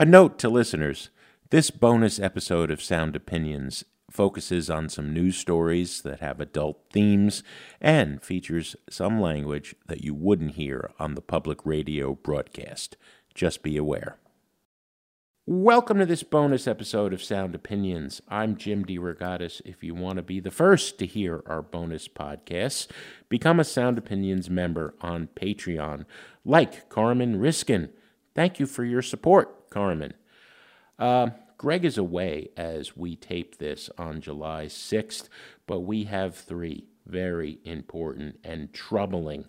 A note to listeners this bonus episode of Sound Opinions focuses on some news stories that have adult themes and features some language that you wouldn't hear on the public radio broadcast. Just be aware. Welcome to this bonus episode of Sound Opinions. I'm Jim DeRogatis. If you want to be the first to hear our bonus podcasts, become a Sound Opinions member on Patreon, like Carmen Riskin. Thank you for your support, Carmen. Uh, Greg is away as we tape this on July 6th, but we have three very important and troubling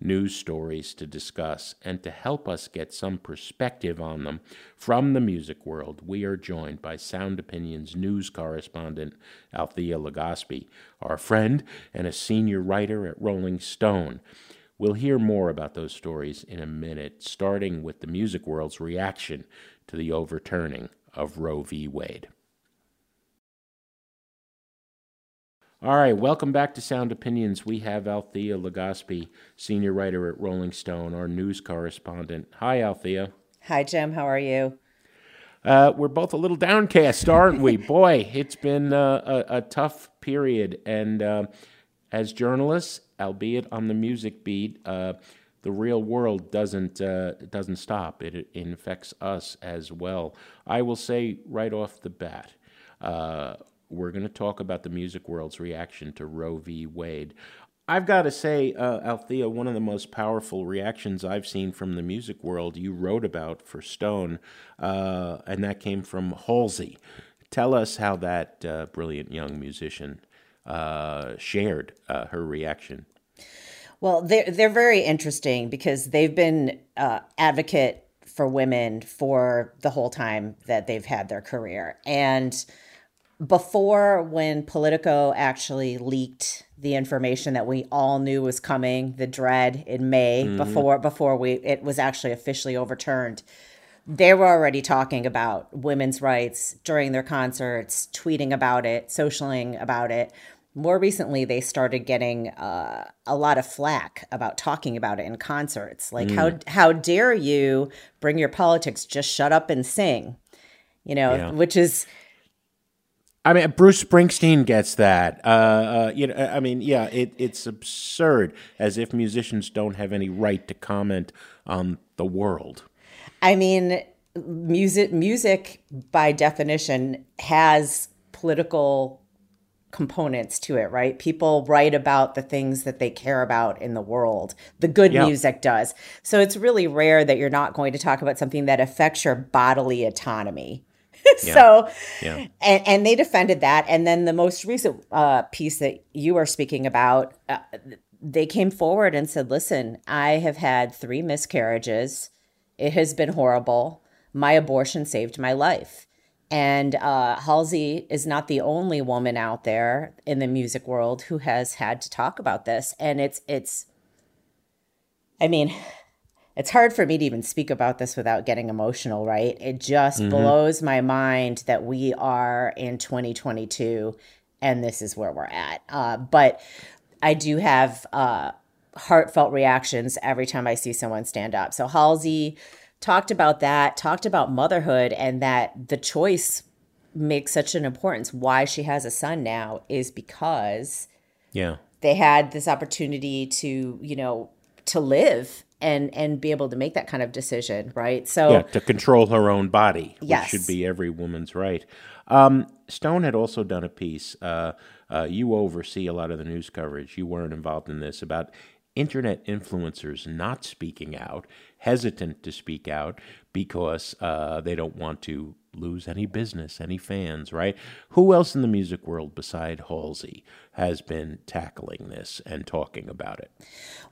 news stories to discuss, and to help us get some perspective on them from the music world, we are joined by Sound Opinions news correspondent Althea Legaspi, our friend and a senior writer at Rolling Stone. We'll hear more about those stories in a minute, starting with the music world's reaction to the overturning of Roe v. Wade. All right, welcome back to Sound Opinions. We have Althea Legaspi, senior writer at Rolling Stone, our news correspondent. Hi, Althea. Hi, Jim. How are you? Uh, we're both a little downcast, aren't we? Boy, it's been uh, a, a, tough period. And uh, as journalists, albeit on the music beat, uh, the real world doesn't uh, doesn't stop. It, it, infects us as well. I will say right off the bat, uh, we're going to talk about the music world's reaction to Roe v. Wade. I've got to say, uh, Althea, one of the most powerful reactions I've seen from the music world you wrote about for Stone, uh, and that came from Halsey. Tell us how that uh, brilliant young musician uh, shared uh, her reaction. Well, they're, they're very interesting because they've been uh, advocate for women for the whole time that they've had their career. And before when Politico actually leaked the information that we all knew was coming, the dread in May mm-hmm. before before we it was actually officially overturned. They were already talking about women's rights during their concerts, tweeting about it, socialing about it. More recently, they started getting uh, a lot of flack about talking about it in concerts. Like, mm. how how dare you bring your politics? Just shut up and sing. You know, yeah. which is I mean, Bruce Springsteen gets that. Uh, uh, you know, I mean, yeah, it, it's absurd, as if musicians don't have any right to comment on the world. I mean, music, music by definition has political components to it, right? People write about the things that they care about in the world. The good yeah. music does. So it's really rare that you're not going to talk about something that affects your bodily autonomy so, yeah. And, and they defended that. And then the most recent uh, piece that you are speaking about, uh, they came forward and said, listen, I have had three miscarriages. It has been horrible. My abortion saved my life. And uh, Halsey is not the only woman out there in the music world who has had to talk about this. And it's, it's, I mean, it's hard for me to even speak about this without getting emotional, right? It just mm-hmm. blows my mind that we are in 2022 and this is where we're at. Uh, but I do have uh, heartfelt reactions every time I see someone stand up. So Halsey talked about that, talked about motherhood, and that the choice makes such an importance. Why she has a son now is because yeah they had this opportunity to you know to live and and be able to make that kind of decision, right? So yeah, to control her own body, yes. which should be every woman's right. Um, Stone had also done a piece. Uh, uh, you oversee a lot of the news coverage. You weren't involved in this about internet influencers not speaking out, hesitant to speak out because uh, they don't want to lose any business, any fans, right? Who else in the music world beside Halsey has been tackling this and talking about it?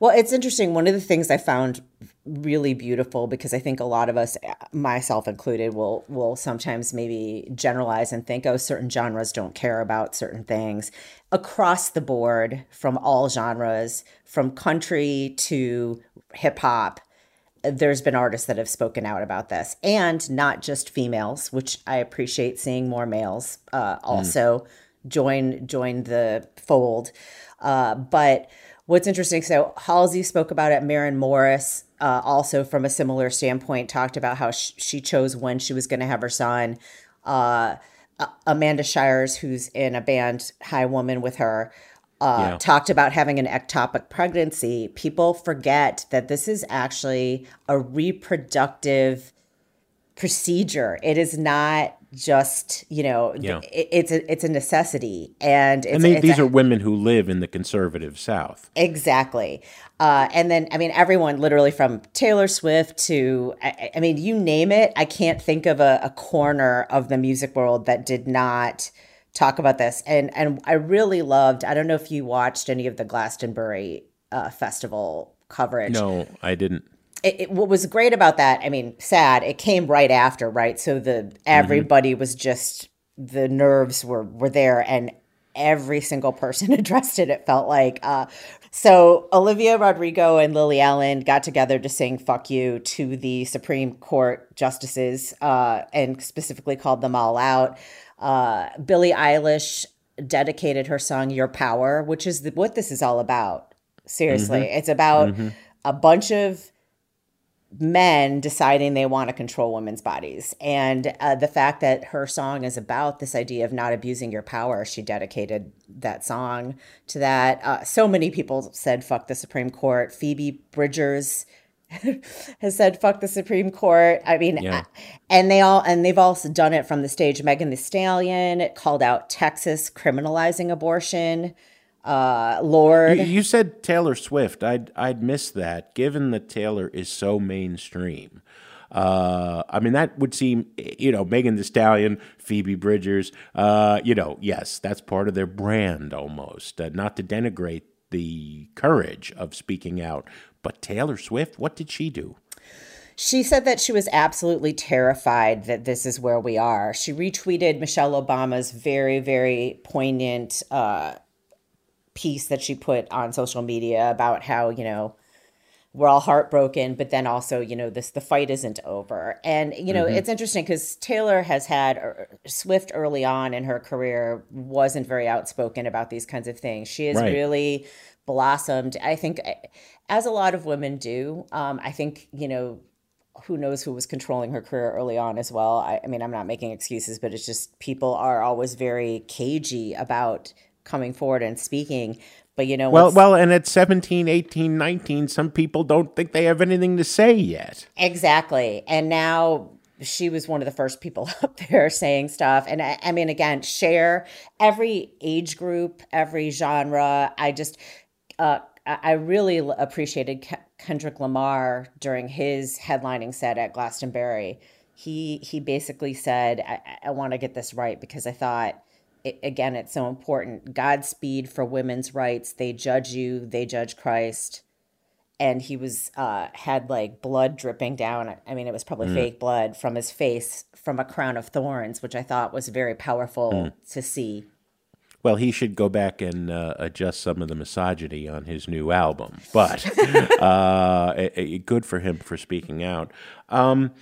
Well, it's interesting. One of the things I found really beautiful because I think a lot of us, myself included, will will sometimes maybe generalize and think, oh, certain genres don't care about certain things. Across the board, from all genres, from country to hip hop, there's been artists that have spoken out about this and not just females which i appreciate seeing more males uh, hmm. also mm. join join the fold uh, but what's interesting, so Halsey spoke about it. Maren Morris, uh, also from a similar standpoint, talked about how sh- she chose when she was going to have her son. Uh, Amanda Shires, who's in a band Highwomen with her, uh, yeah. talked about having an ectopic pregnancy. People forget that this is actually a reproductive procedure. It is not just you know yeah. it, it's a it's a necessity and and they, these a, are women who live in the conservative south exactly uh, and then i mean everyone literally from taylor swift to i, I mean you name it i can't think of a, a, corner of the music world that did not talk about this and and i really loved i don't know if you watched any of the glastonbury uh, festival coverage no i didn't it, it, what was great about that, I mean, sad, it came right after, right? So the everybody mm-hmm. was just the nerves were were there and every single person addressed it it felt like uh, so olivia rodrigo and lily allen got together to sing fuck you to the supreme court justices uh, and specifically called them all out uh, billie eilish dedicated her song your power which is the, what this is all about seriously mm-hmm. it's about mm-hmm. a bunch of men deciding they want to control women's bodies. And uh, the fact that her song is about this idea of not abusing your power, she dedicated that song to that. Uh, so many people said, fuck the Supreme Court. Phoebe Bridgers has said fuck the Supreme Court. I mean, yeah. and they all and they've also done it from the stage. Megan Thee Stallion called out Texas criminalizing abortion uh, Lorde. You, you, said Taylor Swift. I'd I'd miss that, given that Taylor is so mainstream. Uh, I mean, that would seem, you know, Megan Thee Stallion, Phoebe Bridgers. Uh, you know, yes, that's part of their brand almost. Uh, not to denigrate the courage of speaking out, but Taylor Swift, what did she do? She said that she was absolutely terrified that this is where we are. She retweeted Michelle Obama's very, very poignant uh, piece that she put on social media about how, you know, we're all heartbroken, but then also, you know, this the fight isn't over. And you know, mm-hmm. it's interesting because Taylor has had uh, Swift early on in her career wasn't very outspoken about these kinds of things. She has right. really blossomed. I think, eh, as a lot of women do. Um, I think you know who knows who was controlling her career early on as well. I, I, mean, I'm not making excuses, but it's just people are always very cagey about coming forward and speaking but you know well well and at 17 18 19 some people don't think they have anything to say yet. Exactly. And now she was one of the first people up there saying stuff. And I, I mean again share every age group every genre. I just uh, i really appreciated kendrick lamar during his headlining set at glastonbury. He he basically said i, I want to get this right because i thought it, again, it's so important. Godspeed for women's rights. They judge you, they judge Christ. And he was uh, had like blood dripping down. I mean, it was probably mm. fake blood from his face from a crown of thorns, which I thought was very powerful mm. to see. Well, he should go back and uh, adjust some of the misogyny on his new album. But uh, it, it, good for him for speaking out. Um,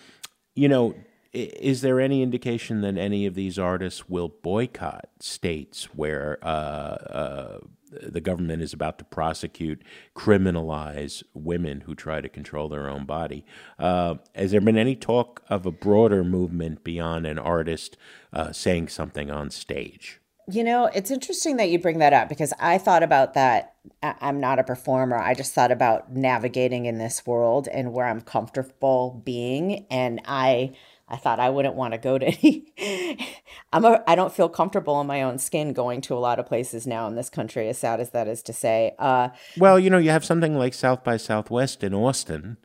you know, is there any indication that any of these artists will boycott states where uh, uh, the government is about to prosecute, criminalize women who try to control their own body? Uh, has there been any talk of a broader movement beyond an artist uh, saying something on stage? You know, it's interesting that you bring that up because I thought about that. I'm not a performer. I just thought about navigating in this world and where I'm comfortable being. And I I thought I wouldn't want to go to any. I'm a, I don't feel comfortable in my own skin going to a lot of places now in this country, as sad as that is to say. Uh, well, you know, you have something like South by Southwest in Austin,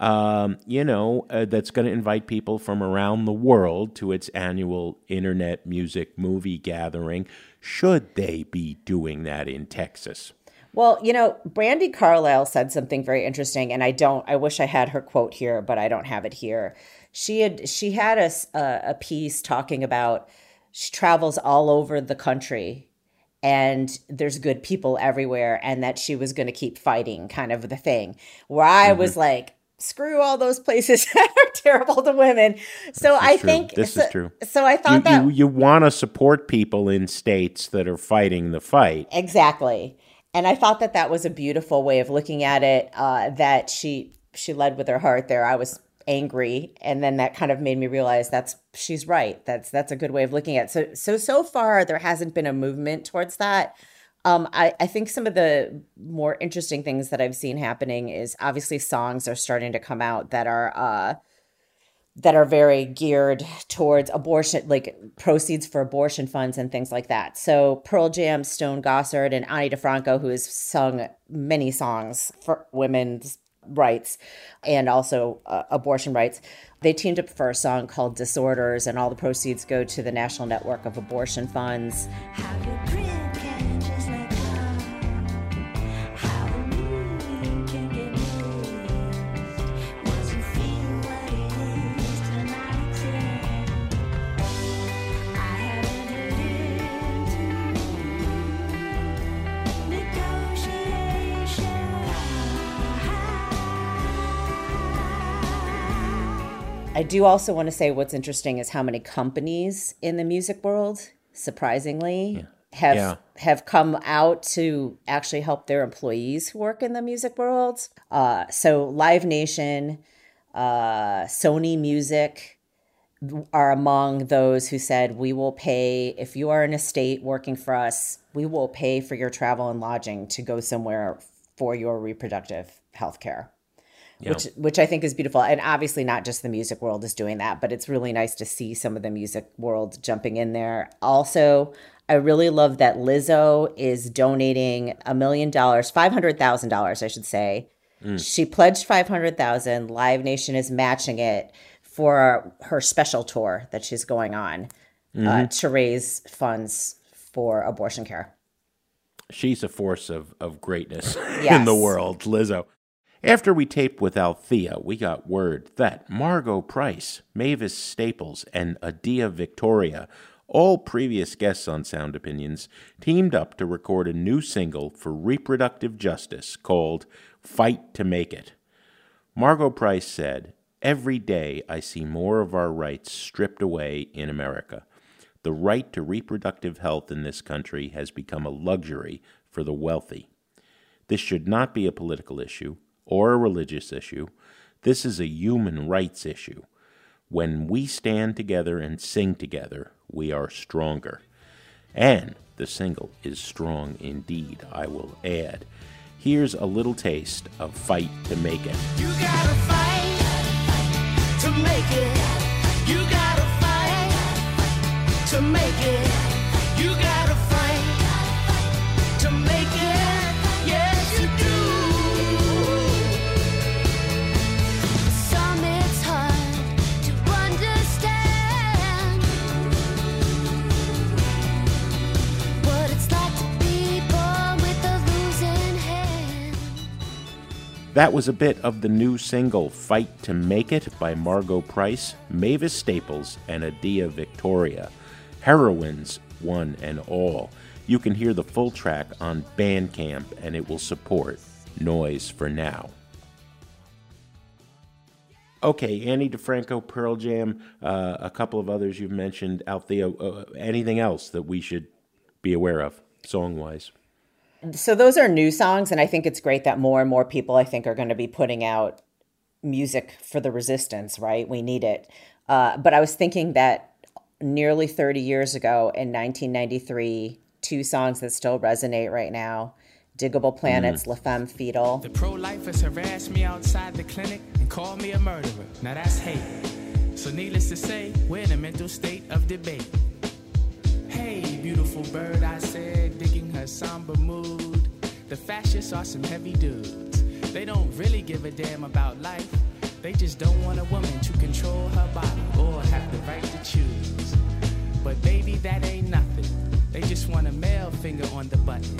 um, you know, uh, that's going to invite people from around the world to its annual internet music movie gathering. Should they be doing that in Texas? Well, you know, Brandi Carlile said something very interesting, and I don't. I wish I had her quote here, but I don't have it here she had she had a, a piece talking about she travels all over the country and there's good people everywhere and that she was going to keep fighting kind of the thing where i mm-hmm. was like screw all those places that are terrible to women so i true. think this so, is true so i thought you, that you, you want to support people in states that are fighting the fight exactly and I thought that that was a beautiful way of looking at it. Uh, that she she led with her heart there. I was angry, and then that kind of made me realize that's she's right. That's that's a good way of looking at it. So so so far there hasn't been a movement towards that. Um, I, I think some of the more interesting things that I've seen happening is obviously songs are starting to come out that are uh, that are very geared towards abortion, like proceeds for abortion funds and things like that. So Pearl Jam, Stone Gossard, and Ani DiFranco, who has sung many songs for women's rights and also uh, abortion rights, they teamed up for a song called Disorders, and all the proceeds go to the National Network of Abortion Funds. Do also want to say what's interesting is how many companies in the music world, surprisingly, yeah. have yeah. have come out to actually help their employees who work in the music world. Uh, so Live Nation, uh, Sony Music are among those who said we will pay if you are in a state working for us, we will pay for your travel and lodging to go somewhere for your reproductive health care which which I think is beautiful. And obviously, not just the music world is doing that, but it's really nice to see some of the music world jumping in there. Also, I really love that Lizzo is donating a million dollars, five hundred thousand dollars, I should say. Mm. She pledged five hundred thousand. Live Nation is matching it for her special tour that she's going on uh, mm-hmm. uh, to raise funds for abortion care. She's a force of, of greatness yes. in the world, Lizzo. After we taped with Althea, we got word that Margo Price, Mavis Staples, and Adia Victoria, all previous guests on Sound Opinions, teamed up to record a new single for reproductive justice called Fight to Make It. Margo Price said, Every day I see more of our rights stripped away in America. The right to reproductive health in this country has become a luxury for the wealthy. This should not be a political issue or a religious issue. This is a human rights issue. When we stand together and sing together, we are stronger. And the single is strong indeed, I will add. Here's a little taste of Fight to Make It. You gotta fight to make it. You gotta fight to make it. That was a bit of the new single Fight to Make It by Margo Price, Mavis Staples, and Adia Victoria. Heroines, one and all. You can hear the full track on Bandcamp and it will support Noise for Now. Okay, Ani DiFranco, Pearl Jam, uh, a couple of others you've mentioned, Althea. Uh, anything else that we should be aware of, song wise? So those are new songs and i think it's great that more and more people i think are going to be putting out music for the resistance right we need it uh, but i was thinking that nearly 30 years ago in 1993 two songs that still resonate right now Digable Planets, mm. La Femme Fetal. The pro-lifers harassed me outside the clinic and called me a murderer. Now that's hate. So needless to say, we're in a mental state of debate. Hey, beautiful bird, I said, somber mood. The fascists are some heavy dudes. They don't really give a damn about life. They just don't want a woman to control her body or have the right to choose. But baby, that ain't nothing. They just want a male finger on the button.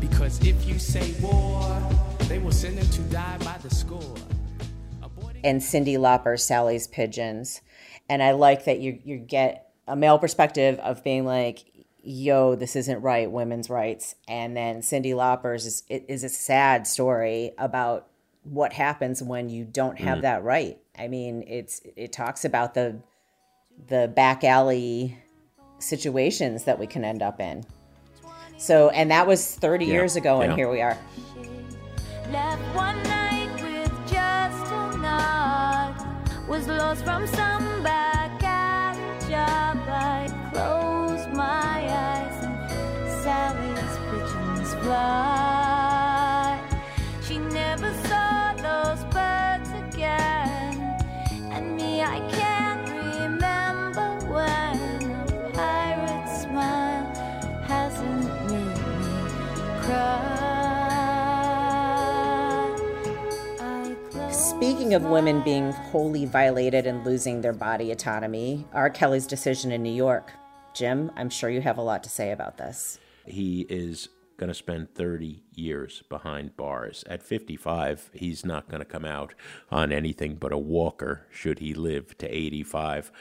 Because if you say war, they will send them to die by the score. And Cyndi Lauper, Sally's Pigeons. And I like that you you get a male perspective of being like, yo, this isn't right, women's rights. And then Cyndi Lauper's is, is a sad story about what happens when you don't have mm. that right. I mean, it's it talks about the the back alley situations that we can end up in. So, and that was 30 yeah. years ago, and here we are. was lost from some Speaking of women being wholly violated and losing their body autonomy, R. Kelly's decision in New York. Jim, I'm sure you have a lot to say about this. He is going to spend 30 years behind bars. At 55, he's not going to come out on anything but a walker should he live to 85.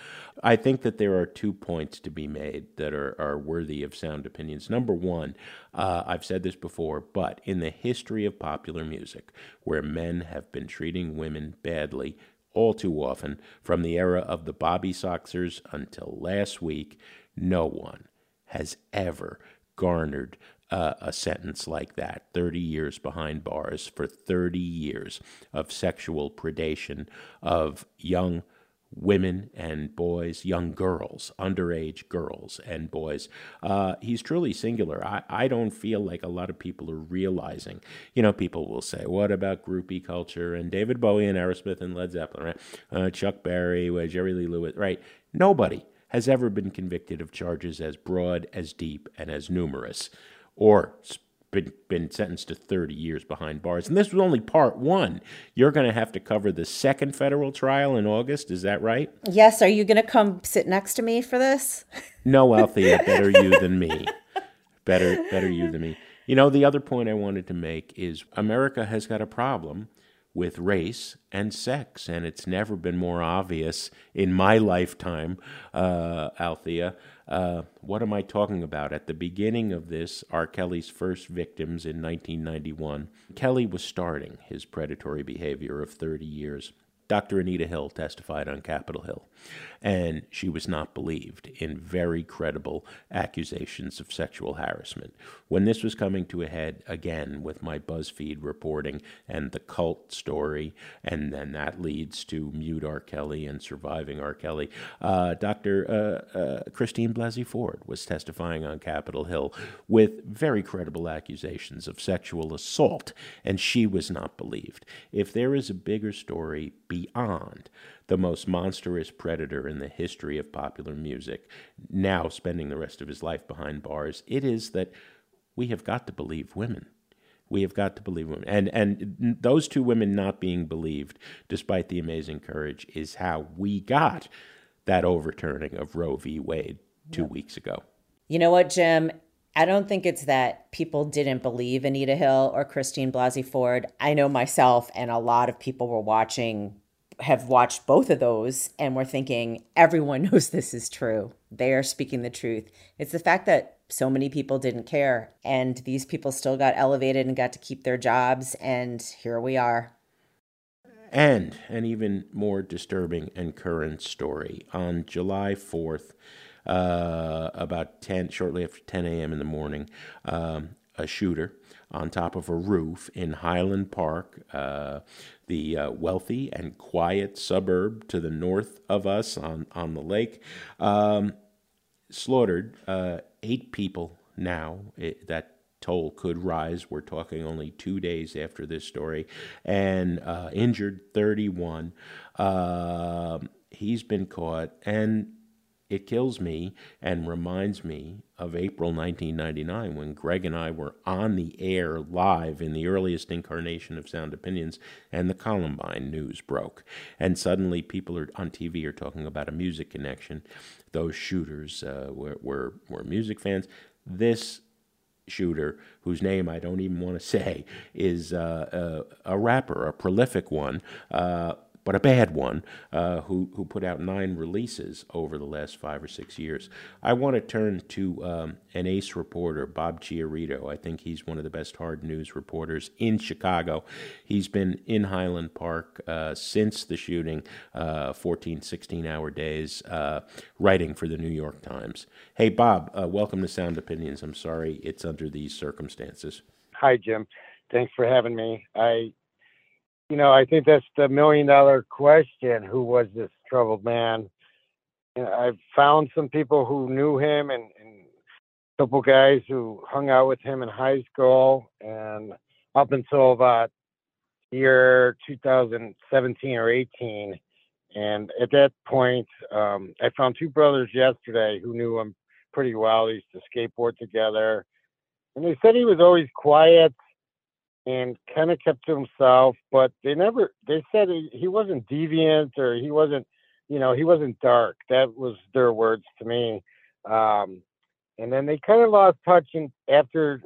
I think that there are two points to be made that are, are worthy of sound opinions. Number one, uh, I've said this before, but in the history of popular music, where men have been treating women badly, all too often, from the era of the Bobby Soxers until last week, no one has ever garnered uh, a sentence like that 30 years behind bars for 30 years of sexual predation of young women and boys, young girls, underage girls and boys. Uh, he's truly singular. I, I don't feel like a lot of people are realizing. You know, people will say, what about groupie culture and David Bowie and Aerosmith and Led Zeppelin, right? Uh, Chuck Berry, Jerry Lee Lewis, right? Nobody has ever been convicted of charges as broad, as deep, and as numerous or been, been sentenced to 30 years behind bars. And this was only part one. You're going to have to cover the second federal trial in August. Is that right? Yes. Are you going to come sit next to me for this? No, Althea. Better you than me. Better, better you than me. You know, the other point I wanted to make is America has got a problem with race and sex, and it's never been more obvious in my lifetime, uh, Althea. Uh, what am I talking about? At the beginning of this, R. Kelly's first victims in 1991, Kelly was starting his predatory behavior of 30 years. Dr. Anita Hill testified on Capitol Hill, and she was not believed in very credible accusations of sexual harassment. When this was coming to a head again with my BuzzFeed reporting and the cult story, and then that leads to Mute R. Kelly and Surviving R. Kelly, uh, Dr. Uh, uh, Christine Blasey Ford was testifying on Capitol Hill with very credible accusations of sexual assault, and she was not believed. If there is a bigger story, beyond the most monstrous predator in the history of popular music, now spending the rest of his life behind bars, it is that we have got to believe women. We have got to believe women. And, and those two women not being believed, despite the amazing courage, is how we got that overturning of Roe v. Wade two yep. weeks ago. You know what, Jim? I don't think it's that people didn't believe Anita Hill or Christine Blasey Ford. I know myself and a lot of people were watching have watched both of those and we're thinking everyone knows this is true. They are speaking the truth. It's the fact that so many people didn't care and these people still got elevated and got to keep their jobs and here we are. And an even more disturbing and current story. On July 4th, uh, about 10, shortly after 10 a.m. in the morning, um, a shooter on top of a roof in Highland Park, uh, the uh, wealthy and quiet suburb to the north of us on, on the lake, um, slaughtered uh, eight people now. It, that toll could rise. We're talking only two days after this story, and uh, injured 31. Um, he's been caught, and it kills me and reminds me of April 1999 when Greg and I were on the air live in the earliest incarnation of Sound Opinions and the Columbine news broke. And suddenly people are on TV are talking about a music connection. Those shooters uh, were, were, were music fans. This shooter, whose name I don't even want to say, is uh, a, uh, a rapper, a prolific one. Uh, but a bad one, uh, who, who put out nine releases over the last five or six years. I want to turn to um, an ace reporter, Bob Chiarito. I think he's one of the best hard news reporters in Chicago. He's been in Highland Park uh, since the shooting, uh, 14, 16 hour days, uh, writing for the New York Times. Hey, Bob, uh, welcome to Sound Opinions. I'm sorry it's under these circumstances. Hi, Jim. Thanks for having me. I you know, I think that's the million dollar question. Who was this troubled man? Know, I've found some people who knew him and, and a couple guys who hung out with him in high school and up until about year 2017 or 18. And at that point, um, I found two brothers yesterday who knew him pretty well. They used to skateboard together. And they said he was always quiet and kind of kept to himself. But they never, they said he, wasn't deviant or he wasn't, you know, he wasn't dark. That was their words to me. Um, and then they kind of lost touch in, after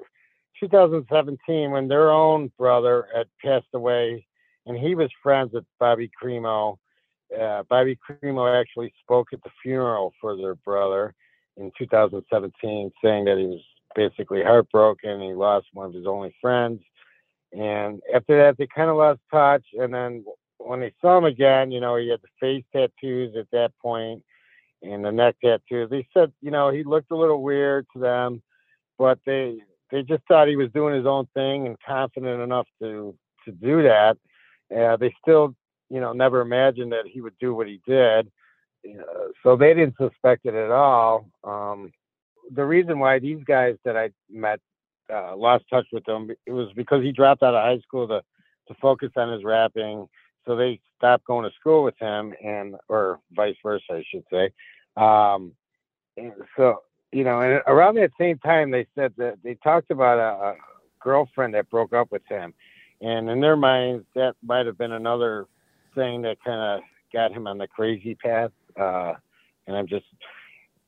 2017 when their own brother had passed away, and he was friends with Bobby Crimo. Uh, Bobby Crimo actually spoke at the funeral for their brother in 2017, saying that he was basically heartbroken. He lost one of his only friends. And after that, they kind of lost touch. And then when they saw him again, you know, he had the face tattoos at that point and the neck tattoos. They said, you know, he looked a little weird to them, but they they just thought he was doing his own thing and confident enough to to do that. Uh, they still, you know, never imagined that he would do what he did. Uh, so they didn't suspect it at all. Um, the reason why these guys that I met uh, lost touch with him. It was because he dropped out of high school to to focus on his rapping. So they stopped going to school with him, and or vice versa, I should say. Um, so you know, and around that same time, they said that they talked about a, a girlfriend that broke up with him, and in their minds, that might have been another thing that kind of got him on the crazy path. Uh, and I'm just,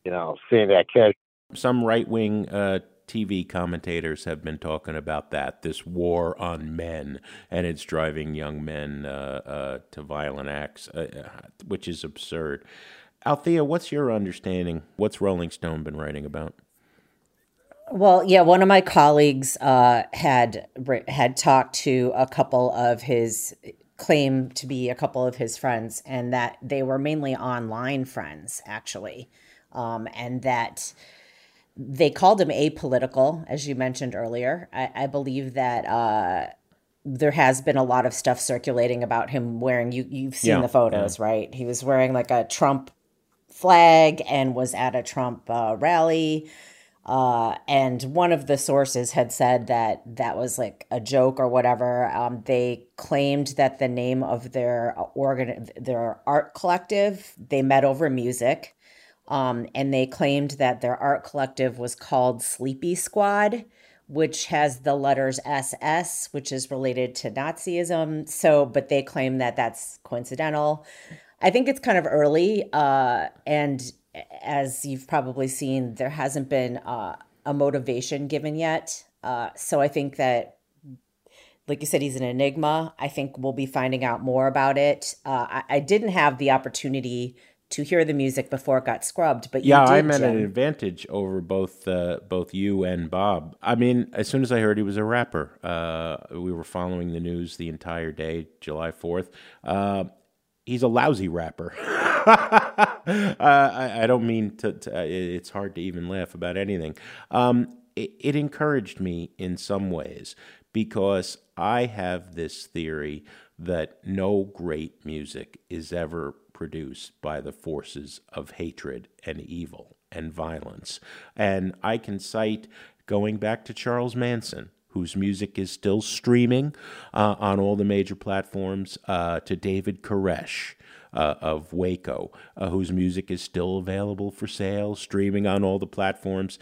you know, seeing that catch. Some right wing uh, TV commentators have been talking about that this war on men, and it's driving young men uh, uh, to violent acts, uh, uh, which is absurd. Althea, what's your understanding? What's Rolling Stone been writing about? Well, yeah, one of my colleagues uh, had had talked to a couple of his claim to be a couple of his friends, and that they were mainly online friends, actually, um, and that they called him apolitical, as you mentioned earlier. I, I believe that uh, there has been a lot of stuff circulating about him wearing. You you've seen yeah, the photos, yeah. right? He was wearing like a Trump flag and was at a Trump uh, rally. Uh, and one of the sources had said that that was like a joke or whatever. Um, they claimed that the name of their organ, their art collective, they met over music. Um, and they claimed that their art collective was called Sleepy Squad, which has the letters SS, which is related to Nazism. So, but they claim that that's coincidental. I think it's kind of early. Uh, and as you've probably seen, there hasn't been uh, a motivation given yet. Uh, so I think that, like you said, he's an enigma. I think we'll be finding out more about it. Uh, I, I didn't have the opportunity to hear the music before it got scrubbed. But yeah, did, I'm at Jim. an advantage over both uh, both you and Bob. I mean, as soon as I heard he was a rapper, uh, we were following the news the entire day, July Fourth. Uh, he's a lousy rapper. Uh, I, I, don't mean to, to, uh, It's hard to even laugh about anything. Um, it, it encouraged me in some ways because I have this theory that no great music is ever produced by the forces of hatred and evil and violence. And I can cite going back to Charles Manson, whose music is still streaming uh, on all the major platforms, uh, to David Koresh. Uh, of Waco, uh, whose music is still available for sale, streaming on all the platforms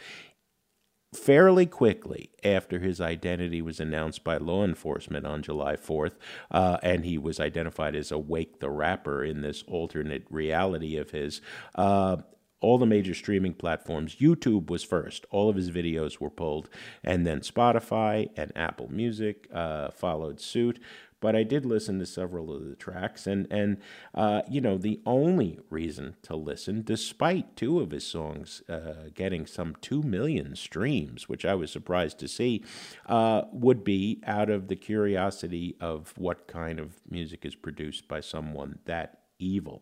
fairly quickly after his identity was announced by law enforcement on July 4th, uh, and he was identified as Awake the Rapper in this alternate reality of his. Uh, all the major streaming platforms. YouTube was first. All of his videos were pulled, and then Spotify and Apple Music uh, followed suit. But I did listen to several of the tracks, and and uh, you know the only reason to listen, despite two of his songs uh, getting some two million streams, which I was surprised to see, uh, would be out of the curiosity of what kind of music is produced by someone that evil.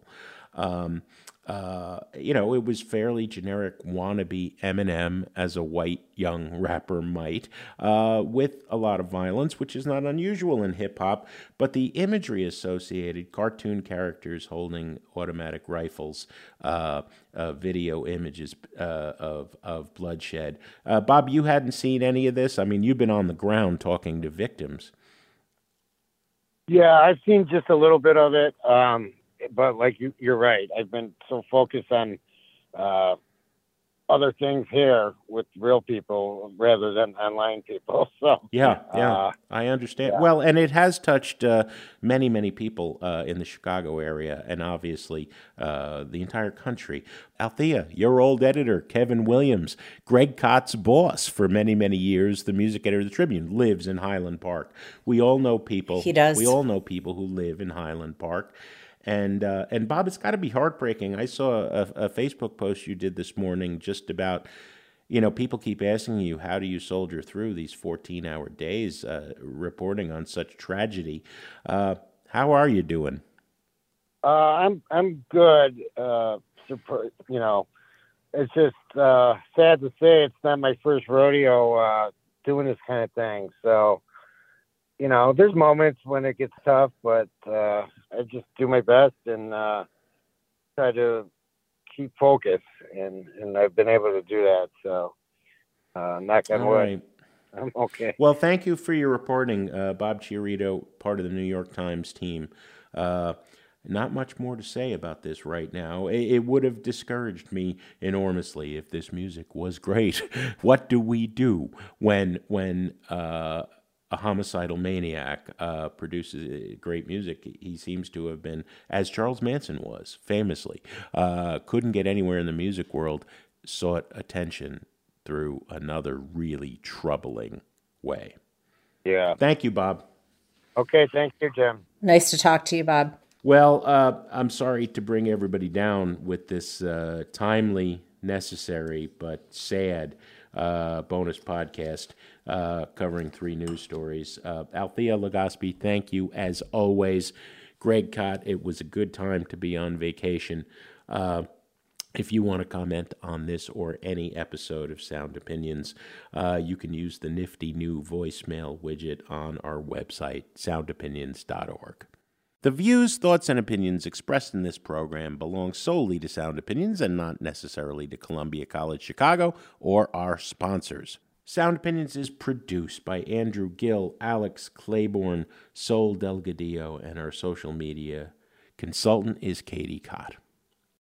Um, uh, you know, it was fairly generic wannabe Eminem as a white young rapper might, uh, with a lot of violence, which is not unusual in hip hop. But the imagery associated, cartoon characters holding automatic rifles, uh, uh video images uh, of of bloodshed. Uh, Bob, you hadn't seen any of this. I mean, you've been on the ground talking to victims. Yeah, I've seen just a little bit of it. Um, but like you, you're right. I've been so focused on uh, other things here with real people rather than online people. So yeah, yeah, uh, I understand. Yeah. Well, and it has touched uh, many, many people uh, in the Chicago area, and obviously uh, the entire country. Althea, your old editor, Kevin Williams, Greg Kot's boss for many, many years, the music editor of the Tribune, lives in Highland Park. We all know people. He does. We all know people who live in Highland Park. And uh, and Bob, it's got to be heartbreaking. I saw a, a, Facebook post you did this morning just about, you know, people keep asking you how do you soldier through these fourteen hour days uh, reporting on such tragedy. Uh, how are you doing? Uh, I'm I'm good. Uh, you know, it's just uh, sad to say it's not my first rodeo doing this kind of thing. So you know, there's moments when it gets tough, but uh, I just do my best and uh, try to keep focus, and and I've been able to do that. So, uh, knock on wood. Right. I'm okay. Well, thank you for your reporting, uh, Bob Chiarito, part of the New York Times team. Uh, not much more to say about this right now. It, it, would have discouraged me enormously if this music was great. what do we do when when uh, a homicidal maniac, uh, produces great music. He seems to have been, as Charles Manson was famously, uh, couldn't get anywhere in the music world, sought attention through another really troubling way. Yeah. Thank you, Bob. Okay, thank you, Jim. Nice to talk to you, Bob. Well, uh, I'm sorry to bring everybody down with this uh, timely, necessary, but sad uh, bonus podcast uh, covering three news stories. Uh, Althea Legaspi, thank you as always. Greg Kot, it was a good time to be on vacation. Uh, if you want to comment on this or any episode of Sound Opinions, uh, you can use the nifty new voicemail widget on our website, soundopinions.org. The views, thoughts, and opinions expressed in this program belong solely to Sound Opinions and not necessarily to Columbia College Chicago or our sponsors. Sound Opinions is produced by Andrew Gill, Alex Claiborne, Sol Delgadillo, and our social media consultant is Katie Kott.